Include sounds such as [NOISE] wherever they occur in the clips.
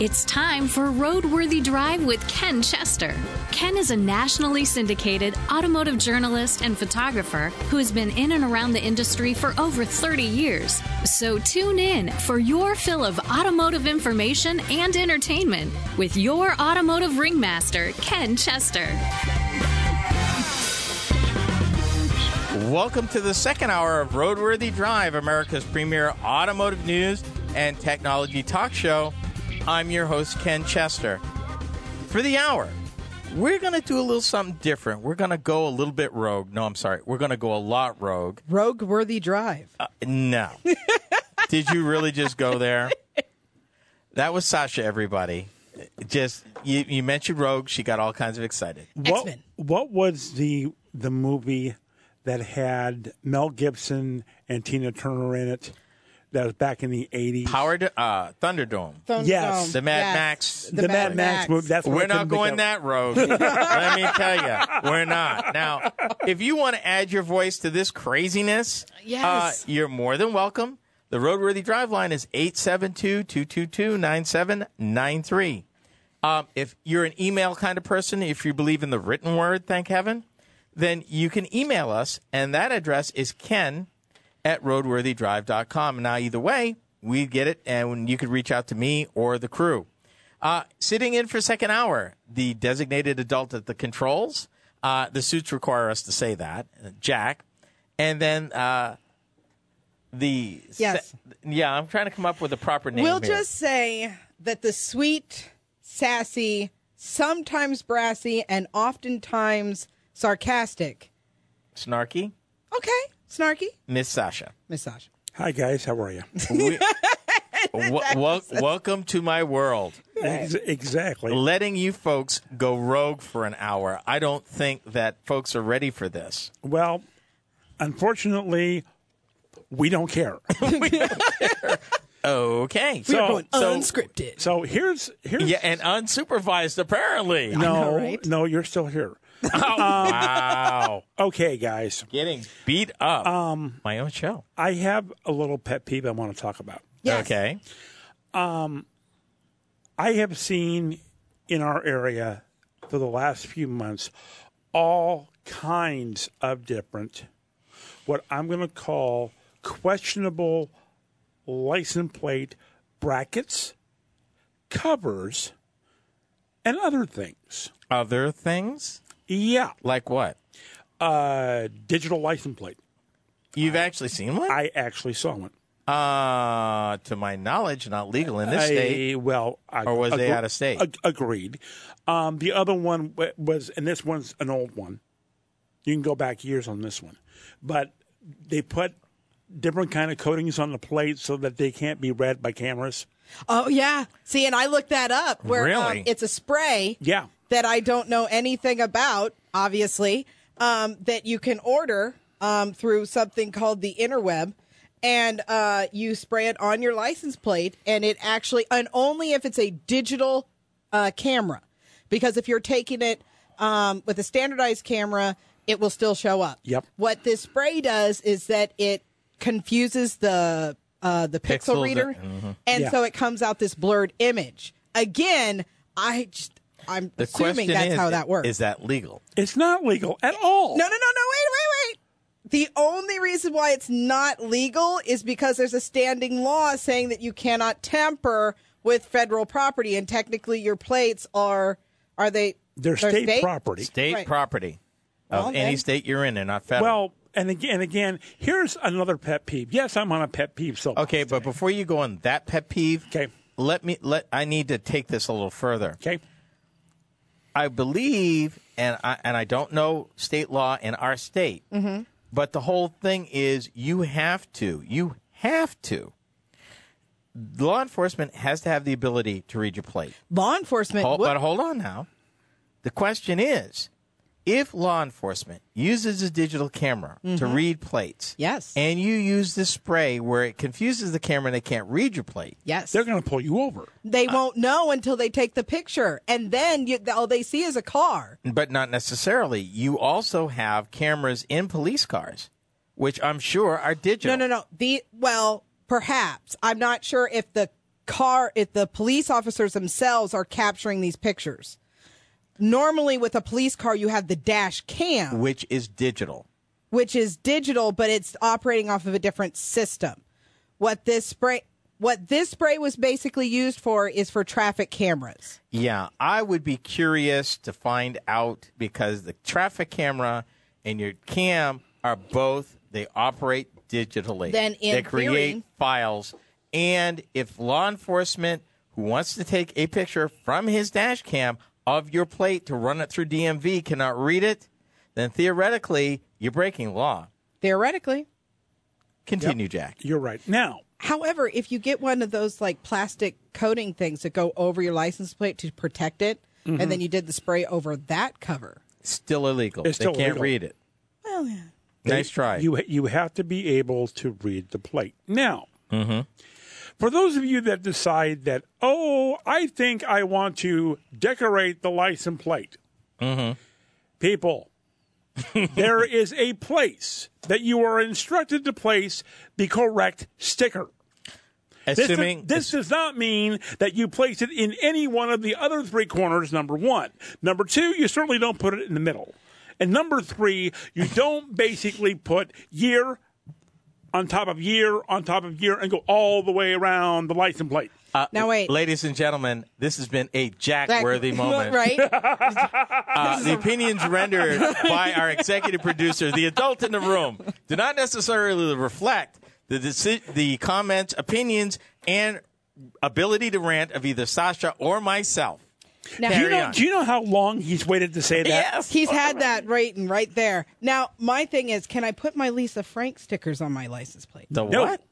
It's time for Roadworthy Drive with Ken Chester. Ken is a nationally syndicated automotive journalist and photographer who has been in and around the industry for over 30 years. So tune in for your fill of automotive information and entertainment with your automotive ringmaster, Ken Chester. Welcome to the second hour of Roadworthy Drive, America's premier automotive news and technology talk show. I'm your host, Ken Chester. For the hour, we're going to do a little something different. We're going to go a little bit rogue. No, I'm sorry. We're going to go a lot rogue. Rogue Worthy Drive. Uh, no. [LAUGHS] Did you really just go there? That was Sasha, everybody. Just, you, you mentioned rogue. She got all kinds of excited. What, X-Men. what was the the movie that had Mel Gibson and Tina Turner in it? That was back in the eighties. Powered, uh, Thunderdome. Thunderdome. Yes. The Mad Yes. Max. The, Mad, Max, movie. That's We're couldn't going that road. [LAUGHS] Let me tell you, we're not. Now, if you want to add your voice to this craziness, Yes. uh, you're more than welcome. The Roadworthy Drive line is 872-222-9793. Um, if you're an email kind of person, if you believe in the written word, thank heaven, then you can email us, and that address is ken at roadworthydrive.com. Now, either way, we get it, and you could reach out to me or the crew. Uh, sitting in for second hour, the designated adult at the controls. Uh, the suits require us to say that, Jack. And then uh, the. Yes. yeah, I'm trying to come up with a proper name. We'll here. just say that the sweet, sassy, sometimes brassy, and oftentimes sarcastic. Snarky, Okay, snarky. Miss Sasha. Miss Sasha. Hi guys, how are you? We- [LAUGHS] Wel- wel- welcome to my world. Ex- exactly. Letting you folks go rogue for an hour. I don't think that folks are ready for this. Well, unfortunately, we don't care. [LAUGHS] Okay. So- going so- unscripted. So here's here's Yeah, and unsupervised, apparently. no know, right? no you're still here. Wow. [LAUGHS] Okay, guys, Getting beat up. Um, my own show. I have a little pet peeve I want to talk about. Yes. Okay. Um, I have seen in our area for the last few months all kinds of different, what I'm going to call questionable license plate brackets, covers, and other things. Other things? Yeah, Like what? uh, digital license plate. You've actually seen one? I actually saw one. uh, to my knowledge, not legal in this I- state. Well, I, Or was they out of state? ag- agreed. Um, the other one was, and this one's an old one. You can go back years on this one, but they put different kind of coatings on the plate so that they can't be read by cameras. Oh yeah. See, and I looked that up. Where Really? um, it's a spray. Yeah. That I don't know anything about. Obviously, um, that you can order um, through something called the interweb, and uh, you spray it on your license plate, and it actually, and only if it's a digital uh, camera, because if you're taking it um, with a standardized camera, it will still show up. Yep. What this spray does is that it confuses the uh, the pixel Pixels, reader, mhm. and Yeah. so it comes out this blurred image. Again, I just I'm The assuming question that's is, how that works. Is that legal? It's not legal at all. no, no, no, no. Wait, wait, wait. The only reason why it's not legal is because there's a standing law saying that you cannot tamper with federal property, and technically your plates are are they They're state, property. State Right. property of Well, any state you're in, and not federal. Well, and again, and again, here's another pet peeve. Yes, I'm on a pet peeve. So okay, but before you go on that pet peeve, Okay. let me let I need to take this a little further. okay, I believe, and I and I don't know state law in our state, Mm-hmm. but the whole thing is you have to, you have to. Law enforcement has to have the ability to read your plate. law enforcement. Would- but hold on now. The question is, if law enforcement uses a digital camera to mm-hmm. read plates, Yes. and you use this spray where it confuses the camera and they can't read your plate, Yes. They're going to pull you over. they uh, won't know until they take the picture. And then you, all they see is a car. but not necessarily. You also have cameras in police cars, which I'm sure are digital. No, no, no. The well, perhaps. I'm not sure if the car if the police officers themselves are capturing these pictures. Normally with a police car you have the dash cam, Which is digital. which is digital but it's operating off of a different system. What this spray what this spray was basically used for is for traffic cameras. Yeah, I would be curious to find out because the traffic camera and your cam are both they operate digitally. Then in they create theory- files, and if law enforcement who wants to take a picture from his dash cam of your plate to run it through DMV cannot read it, then theoretically you're breaking law. Theoretically. Continue, Jack. You're right. Now, However, if you get one of those like plastic coating things that go over your license plate to protect it, and mm-hmm. then you did the spray over that cover. Still illegal. It's they still can't illegal. read it. Well, yeah. Nice try. You you have to be able to read the plate. Now, mm-hmm. For those of you that decide that, oh, I think I want to decorate the license plate, mm-hmm. people, [LAUGHS] there is a place that you are instructed to place the correct sticker. This, Assuming this does not mean that you place it in any one of the other three corners, number one. Number two, you certainly don't put it in the middle. And number three, you don't basically put year on top of year on top of year and go all the way around the license plate. Now wait. Ladies and gentlemen, this has been a Jack-worthy [LAUGHS] moment. right? [LAUGHS] Uh, the opinions rendered by our executive producer, the adult in the room, do not necessarily reflect the deci- the comments, opinions, and ability to rant of either Sasha or myself. Now, Do you, know, do you know how long he's waited to say that? Yes. He's had that written right there. Now, my thing is, can I put my Lisa Frank stickers on my license plate? The No. what?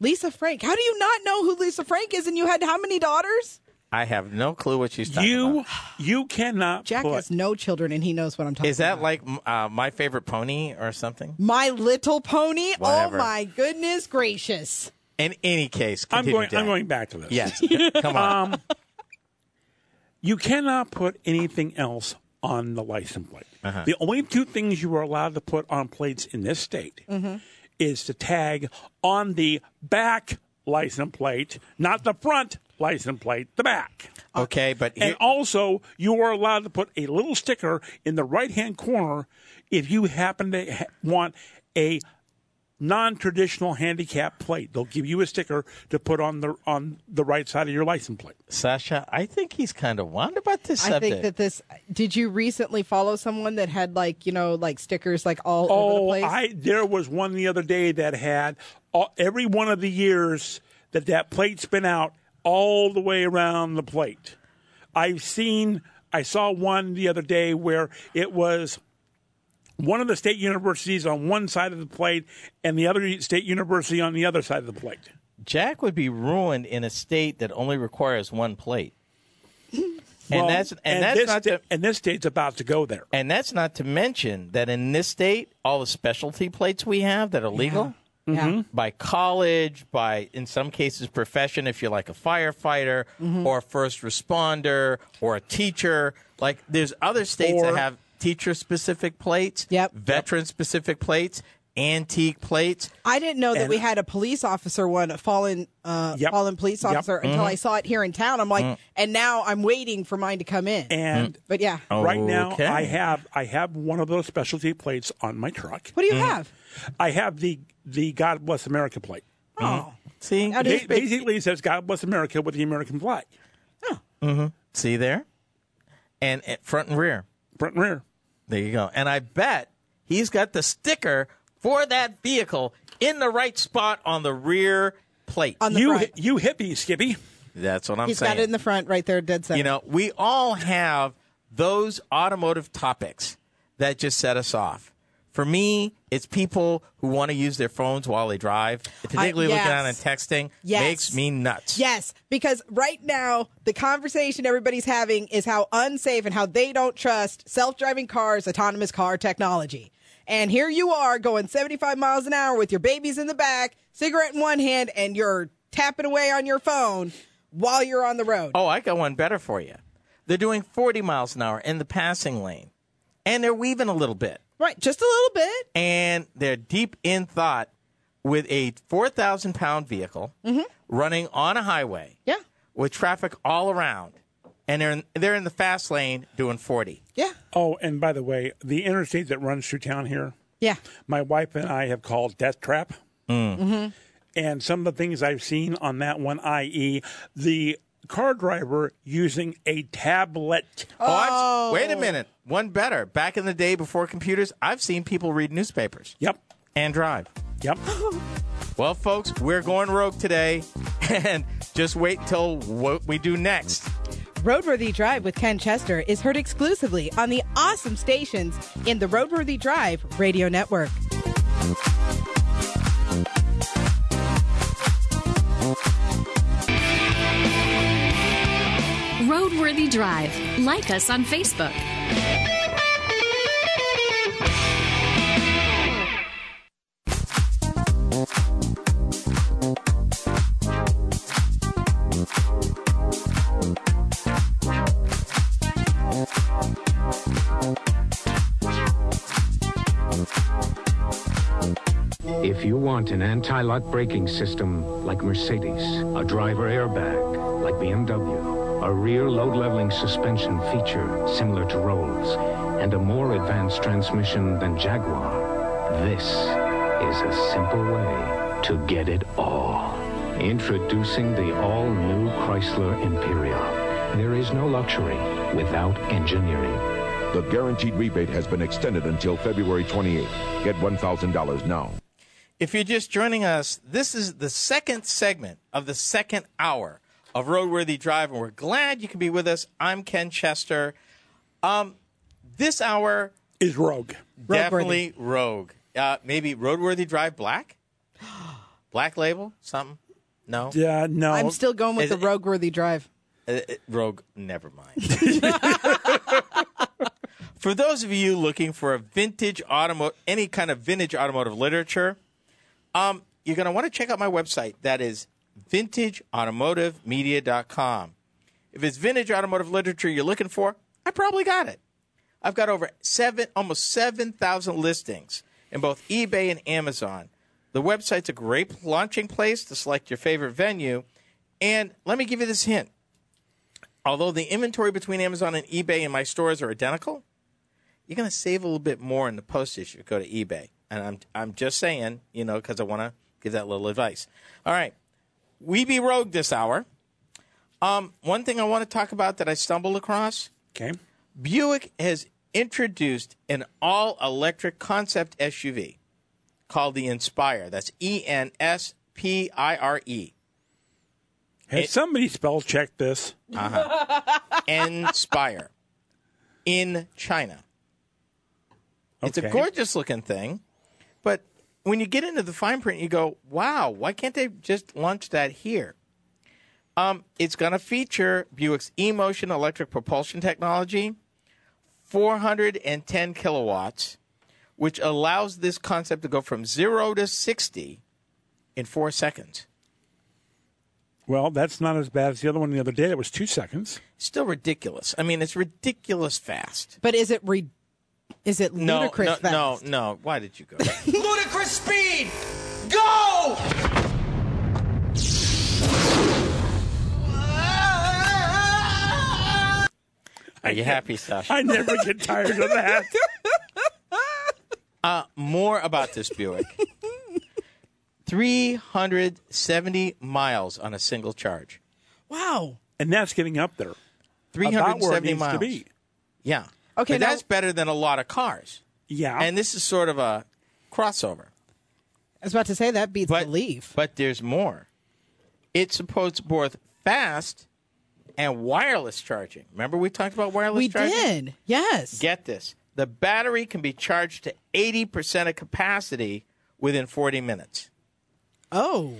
Lisa Frank. How do you not know who Lisa Frank is? And you had how many daughters? I have no clue what she's talking You about. you cannot Jack put has no children, and he knows what I'm talking about. Is that about. like uh, my favorite pony or something? My Little Pony? Whatever. Oh my goodness gracious! In any case, I'm continue, going Jack. I'm going back to this. Yes, come on. [LAUGHS] You cannot put anything else on the license plate. Uh-huh. The only two things you are allowed to put on plates in this state Mm-hmm. is the tag on the back license plate, not the front license plate, the back. okay, but And also, you are allowed to put a little sticker in the right hand corner if you happen to ha- want a non-traditional handicap plate. They'll give you a sticker to put on the on the right side of your license plate. Sasha, I think he's kind of wound about this I subject. think that this. Did you recently follow someone that had like you know like stickers like all over the Oh, place? I there was one the other day that had all, every one of the years that that plate's been out all the way around the plate. I've seen I saw one the other day where it was one of the state universities on one side of the plate and the other state university on the other side of the plate. Jack would be ruined in a state that only requires one plate. and Well, that's and, that's this not sta- to, and this state's about to go there. and that's not to mention that in this state, all the specialty plates we have that are legal yeah. by college, by in some cases profession, if you're like a firefighter Mm-hmm. or a first responder or a teacher. Like there's other states that have teacher specific plates, Yep. veteran specific plates, antique plates. I didn't know that And- we had a police officer one, a fallen, uh, Yep. fallen police Yep. officer until mm-hmm. I saw it here in town. I'm like, mm. and now I'm waiting for mine to come in. And mm. but yeah, right now I have I have one of those specialty plates on my truck. what do you mm. have? I have the the God Bless America plate. Oh, See, Now, Ba- basically, it says God Bless America with the American flag, Oh, mm-hmm. see there, and, and front and rear. front and rear. There you go. And I bet he's got the sticker for that vehicle in the right spot on the rear plate. on the You front. you hippie, Skippy. That's what I'm He's saying. He's got it in the front right there, dead center. you know, we all have those automotive topics that just set us off. For me, it's people who want to use their phones while they drive, particularly looking yes. at it and texting. Yes. Makes me nuts. Yes, because right now the conversation everybody's having is how unsafe and how they don't trust self-driving cars, autonomous car technology. And here you are going 75 miles an hour with your babies in the back, cigarette in one hand, and you're tapping away on your phone while you're on the road. Oh, I got one better for you. They're doing 40 miles an hour in the passing lane, and they're weaving a little bit. Right, just a little bit. and they're deep in thought with a 4,000 pound vehicle mm-hmm. running on a highway Yeah. with traffic all around. And they're in, they're in the fast lane doing 40. Yeah. Oh, and by the way, the interstate that runs through town here, Yeah. my wife and I have called Death Trap. Mm. Mm-hmm. And some of the things I've seen on that one, i.e., the car driver using a tablet. Oh, I've- wait a minute. One better. Back in the day before computers, I've seen people read newspapers Yep. and drive. Yep. [LAUGHS] Well, folks, we're going rogue today. [LAUGHS] And just wait until what we do next. Roadworthy Drive with Ken Chester is heard exclusively on the awesome stations in the Roadworthy Drive radio network. Roadworthy Drive. Like us on Facebook. If you want an anti-lock braking system like Mercedes, a driver airbag like BMW, a rear load leveling suspension feature similar to Rolls, and a more advanced transmission than Jaguar, this is a simple way to get it all. Introducing the all-new Chrysler Imperial. There is no luxury without engineering. The guaranteed rebate has been extended until February 28th. Get $1,000 now. If you're just joining us, this is the second segment of the second hour of Roadworthy Drive, and we're glad you can be with us. I'm Ken Chester. Um, this hour, Is Rogue. definitely Rogue. Uh, maybe Roadworthy Drive Black? Black label? Something? No? Yeah, no. I'm still going with Is the it- Roadworthy Drive. Uh, uh, Rogue, never mind. [LAUGHS] for those of you looking for a vintage automotive, any kind of vintage automotive literature, um, you're going to want to check out my website. That is vintageautomotivemedia.com. If it's vintage automotive literature you're looking for, I probably got it. I've got over seven, almost 7,000 listings in both eBay and Amazon. The website's a great launching place to select your favorite venue. And let me give you this hint. Although the inventory between Amazon and eBay and my stores are identical, you're going to save a little bit more in the postage if you go to eBay. And I'm, I'm just saying, you know, because I want to give that little advice. All right. We be rogue this hour. Um, one thing I want to talk about that I stumbled across Okay. Buick has introduced an all electric concept SUV called the Enspire. That's E N S P I R E. Has somebody spell checked this? [LAUGHS] Enspire in China. It's a gorgeous looking thing, when you get into the fine print, you go, wow, why can't they just launch that here? Um, it's going to feature Buick's eMotion electric propulsion technology, 410 kilowatts, which allows this concept to go from zero to 60 in four seconds. Well, that's not as bad as the other one the other day. That was two seconds. Still ridiculous. I mean, it's ridiculous fast. But is it re- is it No, ludicrous no, no, fast? no. Why did you go? [LAUGHS] Ludicrous speed! Go! Are you happy, Sasha? I never get tired of that. [LAUGHS] Uh, more about this Buick. 370 miles on a single charge. Wow. And that's getting up there. About where it 370 needs miles. to be. Yeah. Okay, now- that's better than a lot of cars. Yeah. And this is sort of a crossover. I was about to say that beats But belief. But there's more. It supports both fast and wireless charging. Remember we talked about wireless We charging? did. Yes. Get this. the battery can be charged to 80% of capacity within 40 minutes. Oh,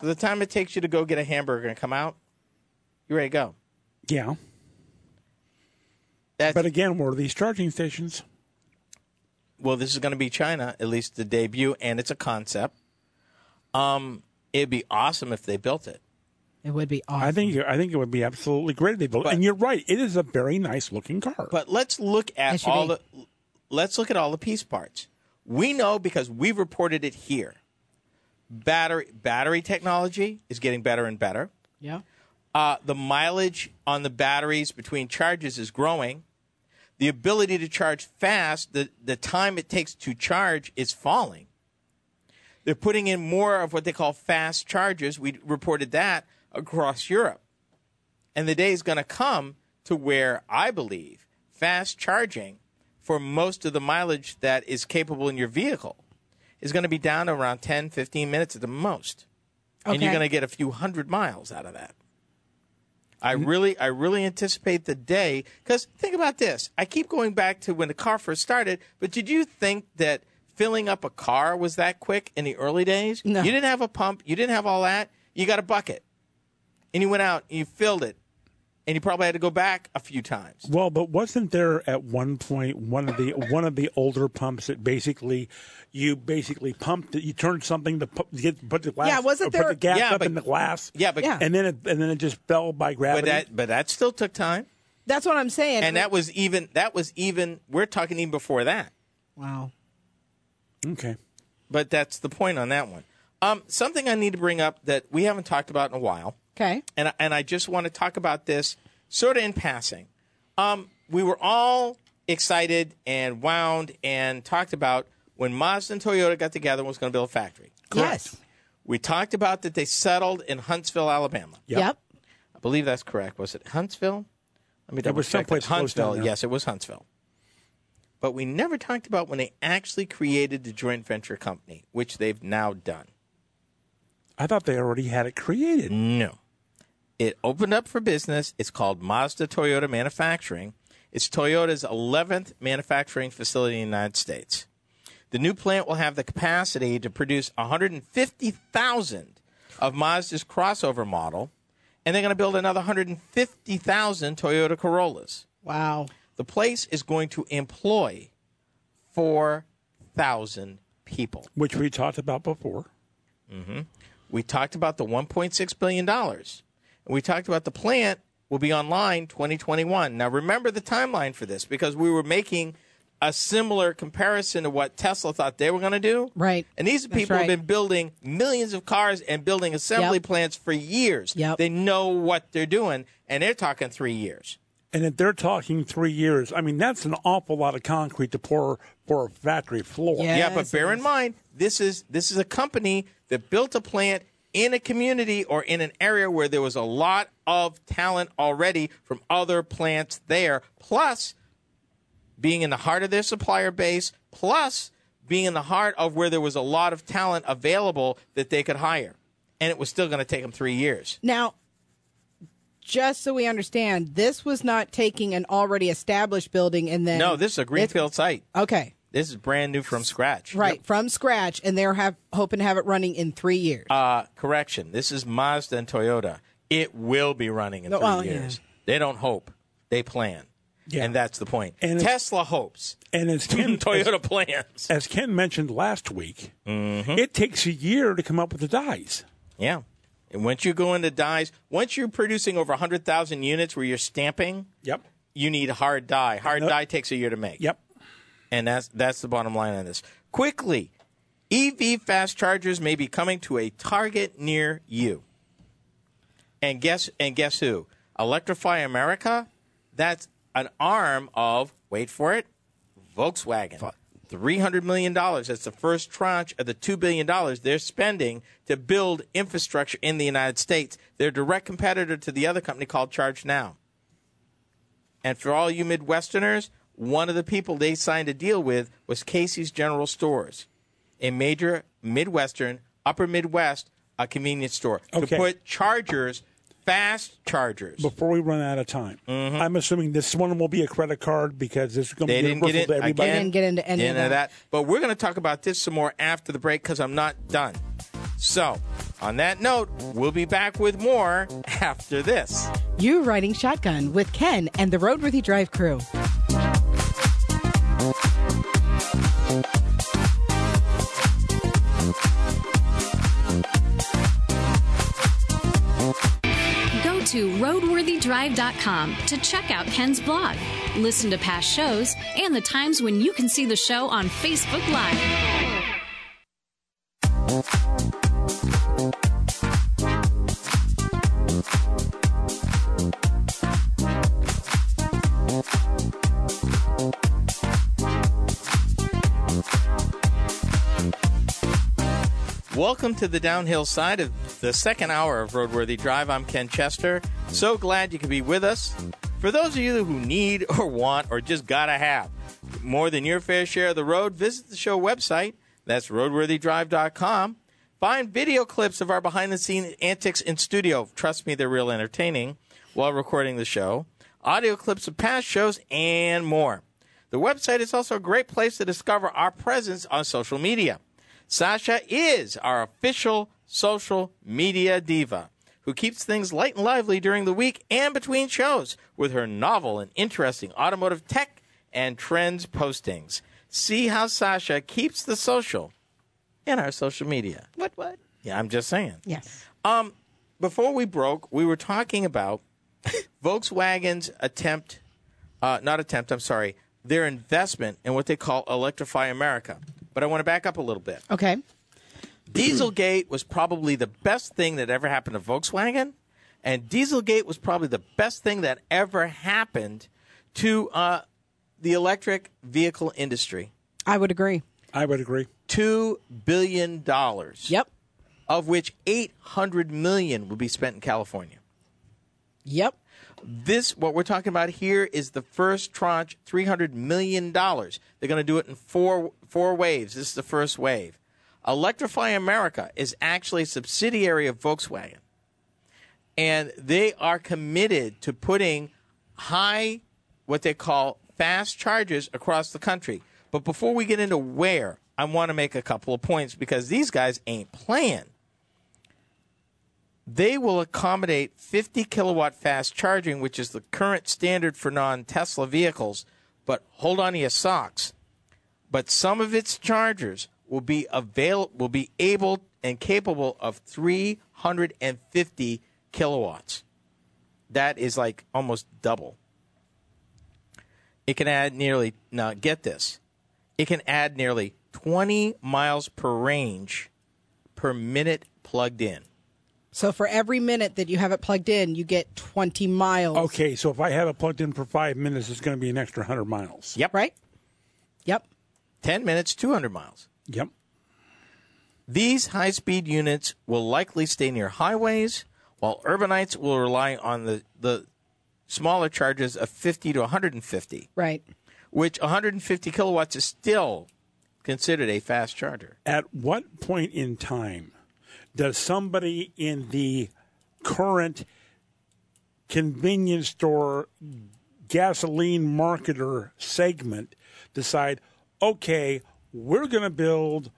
So the time it takes you to go get a hamburger and come out, you're ready to go. Yeah. That's, But again, where are these charging stations? well, this is going to be China, at least the debut, and it's a concept. Um, it'd be awesome if they built it. it would be awesome. I think I think it would be absolutely great if they built. But- and you're right; it is a very nice looking car. But let's look at SUV. all the let's look at all the piece parts. We know because we've reported it here. Battery battery technology is getting better and better. Yeah. Uh, the mileage on the batteries between charges is growing. The ability to charge fast, the, the time it takes to charge is falling. They're putting in more of what they call fast chargers. We reported that across Europe. And the day is going to come to where I believe fast charging for most of the mileage that is capable in your vehicle is going to be down to around 10, 15 minutes at the most. And you're going to get a few hundred miles out of that. I mm-hmm. really, I really anticipate the day because think about this. I keep going back to when the car first started, but did you think that filling up a car was that quick in the early days? No. You didn't have a pump, you didn't have all that. You got a bucket, and you went out and you filled it, and you probably had to go back a few times. Well, but wasn't there at one point one of the one of the older pumps that basically you basically pumped it, you turned something to put, get, put the glass Yeah, wasn't or put there- the gas Yeah, up but- in the glass Yeah, but Yeah. and then it and then it just fell by gravity. but gravity. that but that still took time, That's what I'm saying. and that was even that was even we're talking even before that. wow. okay, But that's the point on that one. Um, something I need to bring up that we haven't talked about in a while. Okay. and and I just want to talk about this sort of in passing. Um, we were all excited and wound and talked about when Mazda and Toyota got together and was going to build a factory. Yes. We talked about that they settled in Huntsville, Alabama. Yep. Yep. I believe that's correct. Was it Huntsville? Let me double was check. that. someplace close down Huntsville. there. Yes, it was Huntsville. But we never talked about when they actually created the joint venture company, which they've now done. I thought they already had it created. No. It opened up for business. It's called Mazda Toyota Manufacturing. It's Toyota's 11th manufacturing facility in the United States. The new plant will have the capacity to produce 150,000 of Mazda's crossover model, and they're going to build another 150,000 Toyota Corollas. Wow. The place is going to employ 4,000 people. which we talked about before. Mm-hmm. We talked about the $1.6 billion. And we talked about the plant will be online 2021. Now, remember the timeline for this because we were making a similar comparison to what Tesla thought they were going to do. Right. And these That's people right. have been building millions of cars and building assembly Yep. plants for years. Yep. They know what they're doing, and they're talking three years. And if they're talking three years, I mean that's an awful lot of concrete to pour for a factory floor. Yeah. yeah, but bear in mind, this is this is a company that built a plant in a community or in an area where there was a lot of talent already from other plants there, plus being in the heart of their supplier base, plus being in the heart of where there was a lot of talent available that they could hire. And it was still going to take them three years. Now, just so we understand, this was not taking an already established building and then No, this is a greenfield site. Okay. This is brand new from scratch. Right, from scratch, and they're have hoping to have it running in three years. Uh, correction. This is Mazda and Toyota. It will be running in No, three well, yeah. years. They don't hope. They plan. Yeah. And that's the point. And Tesla hopes. And as [LAUGHS] Ken, Toyota plans. as Ken mentioned last week, Mm-hmm. it takes a year to come up with the dies. Yeah. And once you go into dies, once you're producing over 100,000 units where you're stamping, Yep. you need hard die. Hard Nope. die takes a year to make. Yep. And that's that's the bottom line on this. Quickly, EV fast chargers may be coming to a target near you. And guess and guess who? Electrify America. That's an arm of wait for it, Volkswagen. Three hundred million dollars. That's the first tranche of the two billion dollars they're spending to build infrastructure in the United States. They're direct competitor to the other company called Charge Now. And for all you Midwesterners, one of the people they signed a deal with was Casey's General Stores, a major Midwestern, upper Midwest, a convenience store, to put chargers fast chargers. Before we run out of time, mm-hmm. I'm assuming this one will be a credit card because this is going to They be didn't get universal in to everybody. again. didn't get into any of into that. But we're going to talk about this some more after the break because I'm not done. So, on that note, we'll be back with more after this. You riding shotgun with Ken and the Roadworthy Drive crew. To roadworthydrive.com to check out Ken's blog, listen to past shows, and the times when you can see the show on Facebook Live. Welcome to the downhill side of the second hour of Roadworthy Drive. I'm Ken Chester. So glad you could be with us. For those of you who need [LAUGHS] or want or just gotta have more than your fair share of the road, visit the show website. That's roadworthydrive.com. Find video clips of our behind the scenes antics in studio. Trust me, they're real entertaining while recording the show. Audio clips of past shows and more. The website is also a great place to discover our presence on social media. Sasha is our official social media diva who keeps things light and lively during the week and between shows with her novel and interesting automotive tech and trends postings. See how Sasha keeps the social in our social media. What, what? Yeah, I'm just saying. Yes. Um, before we broke, we were talking about [LAUGHS] Volkswagen's attempt, uh, not attempt, I'm sorry, their investment in what they call Electrify America. But I want to back up a little bit. Okay. Dieselgate was probably the best thing that ever happened to Volkswagen, and Dieselgate was probably the best thing that ever happened to uh, the electric vehicle industry. I would agree. I would agree. Two billion dollars, Yep. of which eight hundred million will be spent in California. Yep. This, what we're talking about here, is the first tranche, three hundred million dollars. They're going to do it in four four waves. This is the first wave. Electrify America is actually a subsidiary of Volkswagen, and they are committed to putting high, what they call fast chargers across the country. But before we get into where, I want to make a couple of points because these guys ain't playing they will accommodate 50 kilowatt fast charging, which is the current standard for non Tesla vehicles. But hold on to your socks. But some of its chargers will be avail- will be able and capable of 350 kilowatts. That is like almost double. It can add nearly now get this. It can add nearly 20 miles per range per minute plugged in. So for every minute that you have it plugged in, you get 20 miles. Okay, so if I have it plugged in for five minutes, it's going to be an extra 100 miles. Yep. Right? Yep. 10 minutes, 200 miles. Yep. These high speed units will likely stay near highways, while urbanites will rely on the, the smaller charges of 50 to 150, Right. which 150 kilowatts is still considered a fast charger. At what point in time does somebody in the current convenience store gasoline marketer segment decide, okay, we're going to build,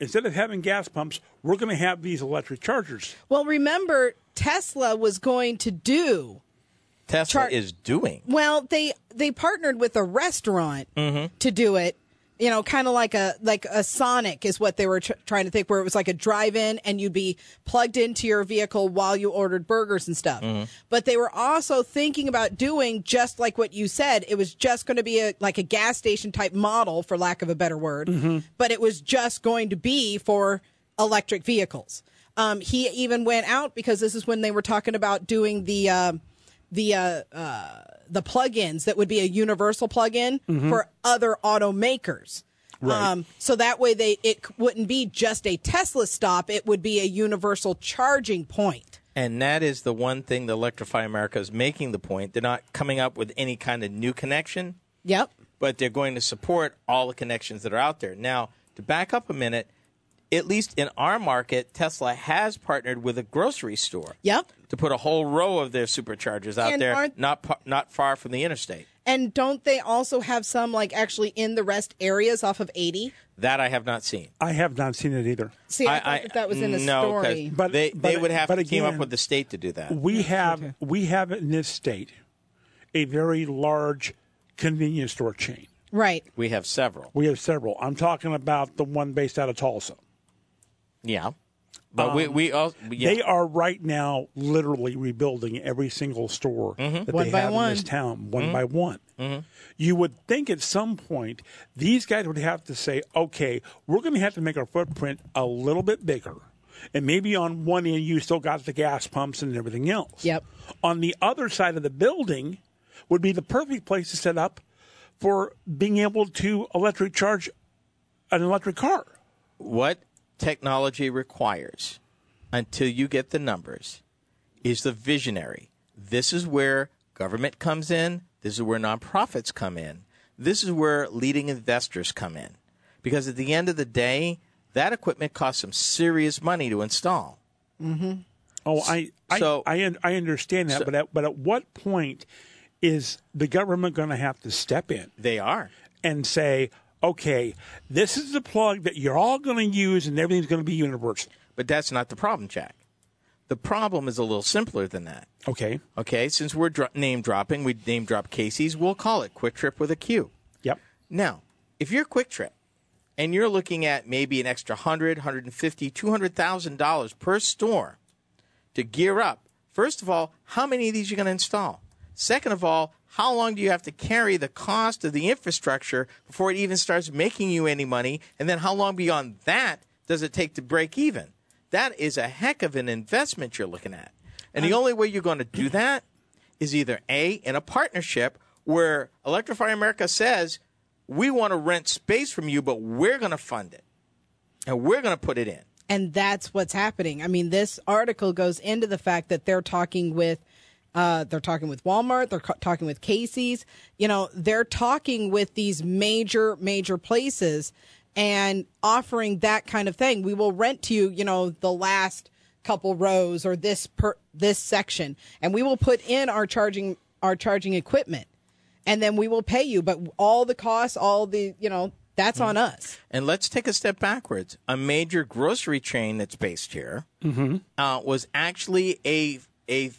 instead of having gas pumps, we're going to have these electric chargers? Well, remember, Tesla was going to do Tesla Char- is doing. Well, they they partnered with a restaurant Mm-hmm. to do it. You know, kind of like a like a Sonic is what they were tr- trying to think, where it was like a drive-in and you'd be plugged into your vehicle while you ordered burgers and stuff. Mm-hmm. But they were also thinking about doing just like what you said. It was just going to be a like a gas station type model, for lack of a better word. But it was just going to be for electric vehicles. Um, he even went out because this is when they were talking about doing the. um the uh, uh, the plugins that would be a universal plugin for other automakers. Um, so that way they it wouldn't be just a Tesla stop; it would be a universal charging point. And that is the one thing that Electrify America is making the point. They're not coming up with any kind of new connection. Yep. but they're going to support all the connections that are out there. Now, to back up a minute, at least in our market, Tesla has partnered with a grocery store Yep. to put a whole row of their superchargers out And there, aren't- not far from the interstate. And don't they also have some like actually in the rest areas off of 80? That I have not seen. I have not seen it either. See, I, thought that, that was in the no, 'cause story. But- they they would have but to team up with the state to do that. We have we have in this state a very large convenience store chain. Right. We have several. We have several. I'm talking about the one based out of Tulsa. Yeah, but we um, we all yeah. They are right now literally rebuilding every single store mm-hmm. that One they by have one. in this town, one mm-hmm. by one. Mm-hmm. You would think at some point these guys would have to say, "Okay, we're going to have to make our footprint a little bit bigger." And maybe on one end you still got the gas pumps and everything else. Yep. On the other side of the building would be the perfect place to set up for being able to electric charge an electric car. what technology requires until you get the numbers is the visionary. This is where government comes in. This is where nonprofits come in. This is where leading investors come in. Because at the end of the day, that equipment costs some serious money to install. Mm-hmm. Oh, I I So- I, un- I understand that, so- but at, but at what point is the government going to have to step in They are. and say, okay, this is the plug that you're all going to use, and everything's going to be universal? But that's not the problem, Jack. The problem is a little simpler than that. Okay. Okay, since we're dro- name dropping, we name drop Casey's, we'll call it QuikTrip with a Q. Yep. Now, if you're QuikTrip and you're looking at maybe an extra 100, 150, 200,000 dollars per store to gear up, first of all, how many of these are you going to install? Second of all, how long do you have to carry the cost of the infrastructure before it even starts making you any money? And then how long beyond that does it take to break even? That is a heck of an investment you're looking at. And the um, only way you're going to do that is either A, in a partnership where Electrify America says, we want to rent space from you, but we're going to fund it. And we're going to put it in. and that's what's happening. I mean, this article goes into the fact that they're talking with, uh, they're talking with Walmart, they're co- talking with Casey's. You know, they're talking with these major, major places and offering that kind of thing. We will rent to you, you know, the last couple rows or this per this section, and we will put in our charging our charging equipment, and then we will pay you. But all the costs, all the you know, that's on us. And let's take a step backwards. A major grocery chain that's based here uh, was actually a, a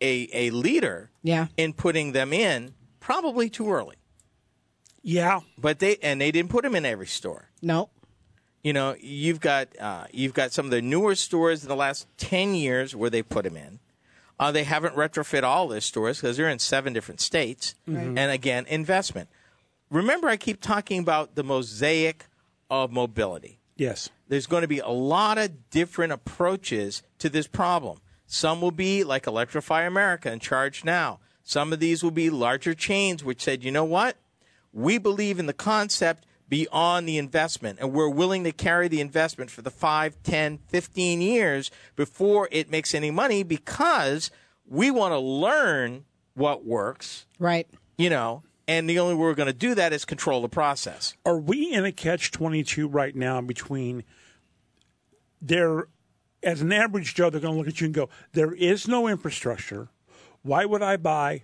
a a leader Yeah. in putting them in probably too early. Yeah. But they and they didn't put them in every store. No. You know, you've got uh, you've got some of the newer stores in the last ten years where they put them in. Uh, they haven't retrofit all their stores because they're in seven different states. And again, investment. Remember, I keep talking about the mosaic of mobility. Yes. There's going to be a lot of different approaches to this problem. Some will be like Electrify America and Charge Now. Some of these will be larger chains which said, you know what? We believe in the concept beyond the investment, and we're willing to carry the investment for the 5, 10, 15 years before it makes any money because we want to learn what works, Right. you know, and the only way we're going to do that is control the process. Are we in a catch 22 right now between there, as an average Joe, they're going to look at you and go, there is no infrastructure. Why would I buy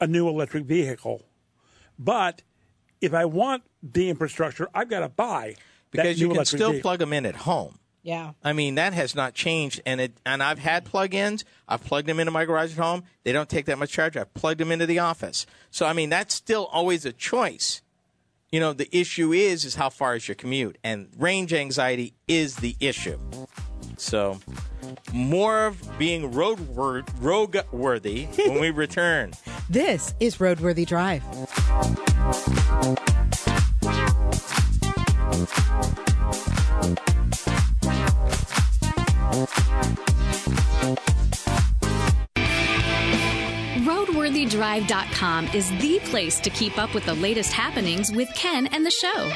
a new electric vehicle? But if I want the infrastructure, I've got to buy that Because you new can still vehicle. plug them in at home. Yeah. I mean, that has not changed. And it and I've had plug-ins. I've plugged them into my garage at home. They don't take that much charge. I've plugged them into the office. So I mean, that's still always a choice. You know, the issue is is how far is your commute, and range anxiety is the issue. So, more of being road road worthy when we [LAUGHS] return. This is Roadworthy Drive. RoadworthyDrive.com is the place to keep up with the latest happenings with Ken and the show.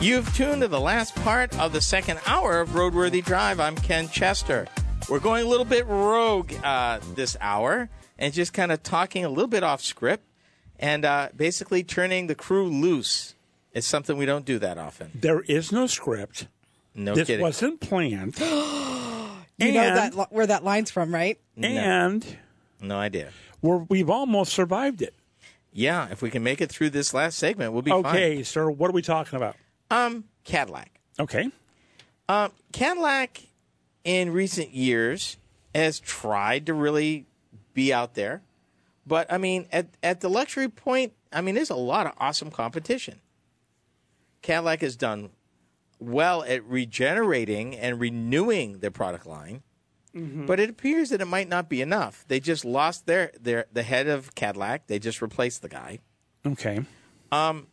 You've tuned to the last part of the second hour of Roadworthy Drive. I'm Ken Chester. We're going a little bit rogue uh, this hour and just kind of talking a little bit off script and uh, basically turning the crew loose. It's something we don't do that often. There is no script. No this kidding. wasn't planned. [GASPS] You and, know that where that line's from, right? and No idea. we're, we've almost survived it. Yeah, if we can make it through this last segment, we'll be fine. Okay, sir, what are we talking about? Um, Cadillac. Okay. Um, Cadillac in recent years has tried to really be out there, but I mean, at at the luxury point, I mean, there's a lot of awesome competition. Cadillac has done well at regenerating and renewing their product line, but it appears that it might not be enough. They just lost their their the head of Cadillac. They just replaced the guy. Okay. Um,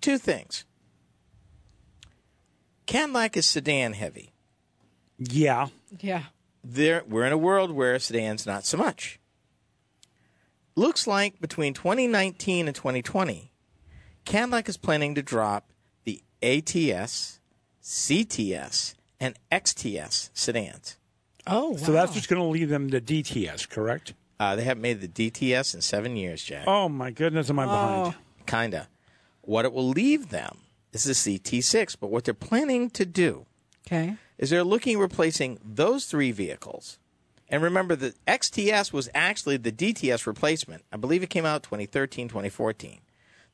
Two things. Cadillac is sedan heavy. Yeah. Yeah. there we're in a world where sedans not so much. Looks like between 2019 and 2020, Cadillac is planning to drop the ATS, CTS, and XTS sedans. Oh, wow. So that's just going to leave them the DTS, correct? Uh, they haven't made the DTS in seven years, Jack. Oh, my goodness, am I behind? Kinda. What it will leave them is the CT6, but what they're planning to do okay. Is they're looking at replacing those three vehicles. And remember, the XTS was actually the DTS replacement. I believe it came out 2013, 2014.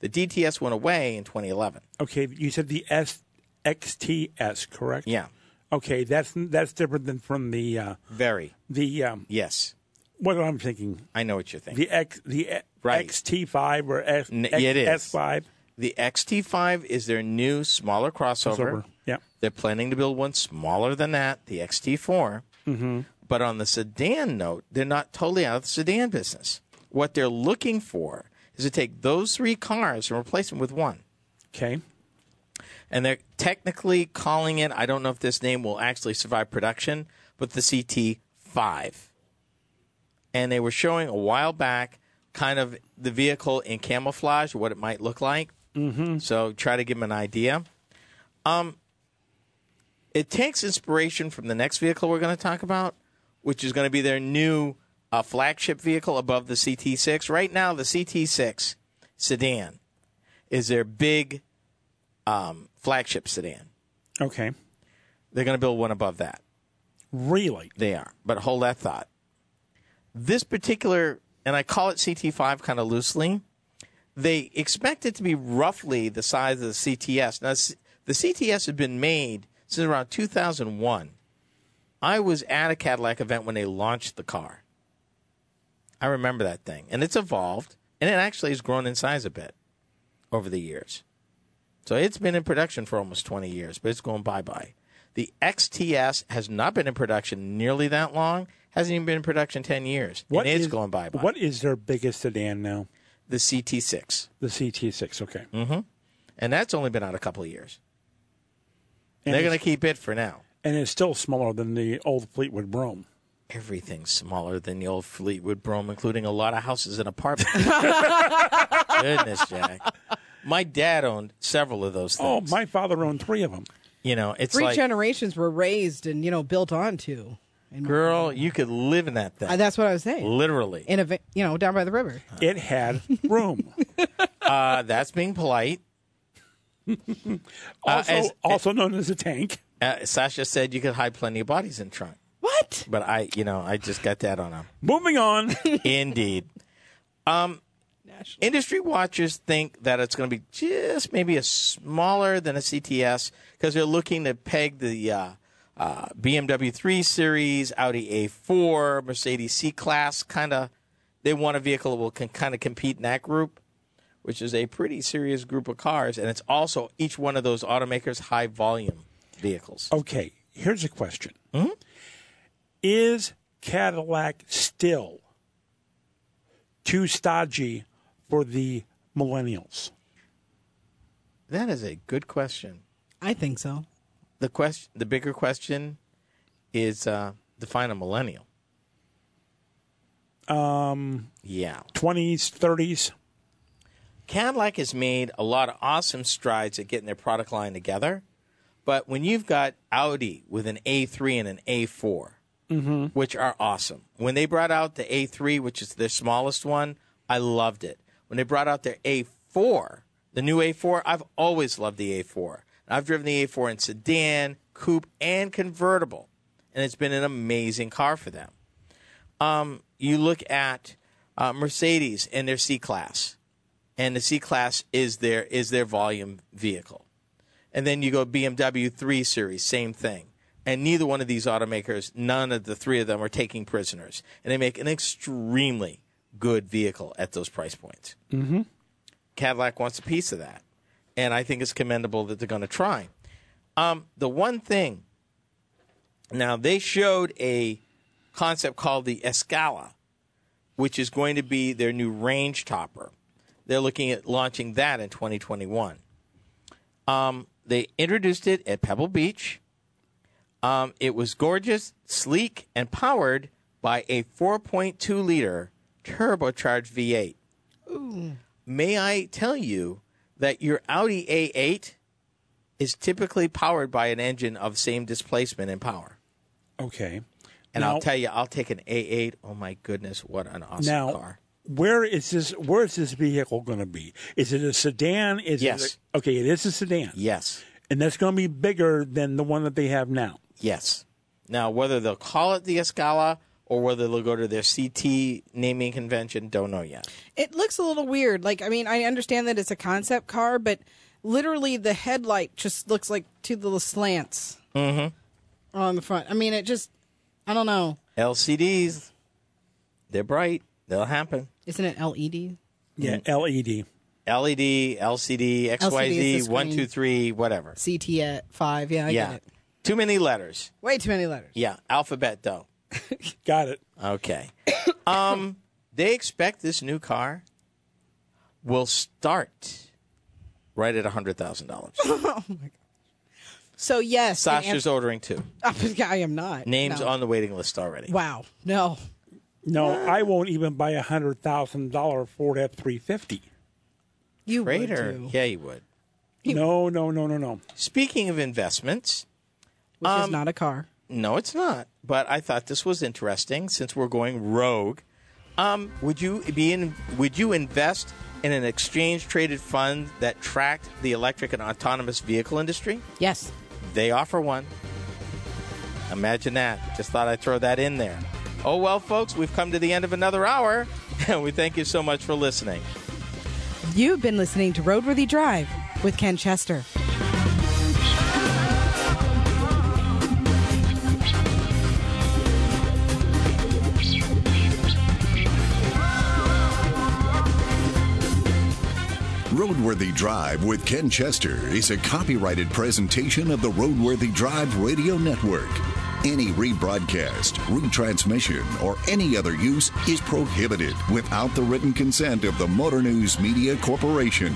The DTS went away in 2011. Okay, you said the S XTS, correct? Yeah, Okay, that's that's different than from the uh, very. the um, Yes, what I'm thinking. I know what you're thinking. The X the Right. XT5 or X, N- yeah, it is. S5 The XT5 is their new, smaller crossover. Crossover. They're planning to build one smaller than that, the XT4. Mm-hmm. But on the sedan note, they're not totally out of the sedan business. What they're looking for is to take those three cars and replace them with one. Okay. and they're technically calling it. I don't know if this name will actually survive production, but the CT5. And they were showing a while back, kind of the vehicle in camouflage, what it might look like. Mm-hmm. So try to give them an idea. Um, it takes inspiration from the next vehicle we're going to talk about, which is going to be their new uh, flagship vehicle above the CT6. Right now, the CT6 sedan is their big um, flagship sedan. Okay. They're going to build one above that. Really? They are. But hold that thought. This particular, and I call it CT5 kind of loosely, they expect it to be roughly the size of the CTS. Now, the CTS has been made since around 2001. I was at a Cadillac event when they launched the car. I remember that thing. And it's evolved, and it actually has grown in size a bit over the years. So it's been in production for almost 20 years, but it's going bye bye. The XTS has not been in production nearly that long, hasn't even been in production 10 years. What and it's is- going bye bye. What is their biggest sedan now? The CT6. The CT6. Okay. Mm. And that's only been out a couple of years. And They're going to keep it for now. and it's still smaller than the old Fleetwood Brougham. Everything's smaller than the old Fleetwood Brougham, including a lot of houses and apartments. [LAUGHS] Goodness, Jack. My dad owned several of those things. Oh, my father owned three of them. You know, it's Three like, generations were raised and you know built onto. And girl, you could live in that thing. uh, that's what I was saying. Literally. In a you know down by the river. It had room. [LAUGHS] Uh, that's being polite. Also, as- also known as a tank. Uh, Sasha said you could hide plenty of bodies in trunk, What? but I, you know, I just got that on a Moving on. [LAUGHS] indeed. Um, industry watchers think that it's going to be just maybe a smaller than a CTS because they're looking to peg the uh, uh, BMW 3 Series, Audi A4, Mercedes C Class kind of. They want a vehicle that will can kind of compete in that group, which is a pretty serious group of cars, and it's also each one of those automakers high volume vehicles. Okay, here's a question. Hmm? Is Cadillac still too stodgy for the millennials? That is a good question. I think so. the question the bigger question is uh define a millennial Um, yeah 20s, 30s? Cadillac has made a lot of awesome strides at getting their product line together. But when you've got Audi with an A3 and an A4, which are awesome. When they brought out the A3, which is their smallest one, I loved it. When they brought out their A4, the new A4, I've always loved the A4. I've driven the A4 in sedan, coupe, and convertible, and it's been an amazing car for them. Um, you look at uh, Mercedes and their C class, and the C class is their is their volume vehicle. And then you go BMW 3 Series, same thing. And neither one of these automakers, none of the three of them are taking prisoners. And they make an extremely good vehicle at those price points. Mm-hmm. Cadillac wants a piece of that. And I think it's commendable that they're going to try. Um, the one thing, now they showed a concept called the Escala, which is going to be their new range topper. They're looking at launching that in 2021. Um, they introduced it at Pebble Beach. Um, it was gorgeous, sleek, and powered by a 4.2 liter turbocharged V8. May I tell you that your Audi A8 is typically powered by an engine of same displacement and power. Okay. And Now- I'll tell you, I'll take an A8. Oh my goodness, what an awesome Now, car! Where is this? Where is this vehicle going to be? Is it a sedan? Is Yes. It a, okay, it is a sedan. Yes, And that's going to be bigger than the one that they have now. yes. Now, whether they'll call it the Escala or whether they'll go to their CT naming convention, don't know yet. It looks a little weird. Like, I mean, I understand that it's a concept car, but literally the headlight just looks like two little slants mm-hmm. on the front. I mean, it just, I don't know. LCDs, they're bright. They'll happen. Isn't it E LED? Yeah, E LED. LED, LCD, LCD XYZ, is the one, screen. three, whatever. CT at five. Yeah, I yeah. get it. Too many letters. Way too many letters. Yeah. Alphabet, though. [LAUGHS] Got it. Okay. um, they expect this new car will start right at $100,000. [LAUGHS] Oh my gosh. So, yes. the Sasha's ordering two. answer- [LAUGHS] I am not. Names No. on the waiting list already. Wow. No. No, I won't even buy a hundred thousand dollar Ford F three fifty. You would Trader. too. Yeah, you would. No, no, no, no, no. Speaking of investments, Which Um, is not a car. no, it's not. But I thought this was interesting since we're going rogue. Um, would you be in? Would you invest in an exchange traded fund that tracked the electric and autonomous vehicle industry? Yes. They offer one. Imagine that. Just thought I'd throw that in there. Oh, well, folks, we've come to the end of another hour, [LAUGHS] and we thank you so much for listening. You've been listening to Roadworthy Drive with Ken Chester. Roadworthy Drive with Ken Chester is a copyrighted presentation of the Roadworthy Drive Radio Network. Any rebroadcast, retransmission, or any other use is prohibited without the written consent of the Motor News Media Corporation.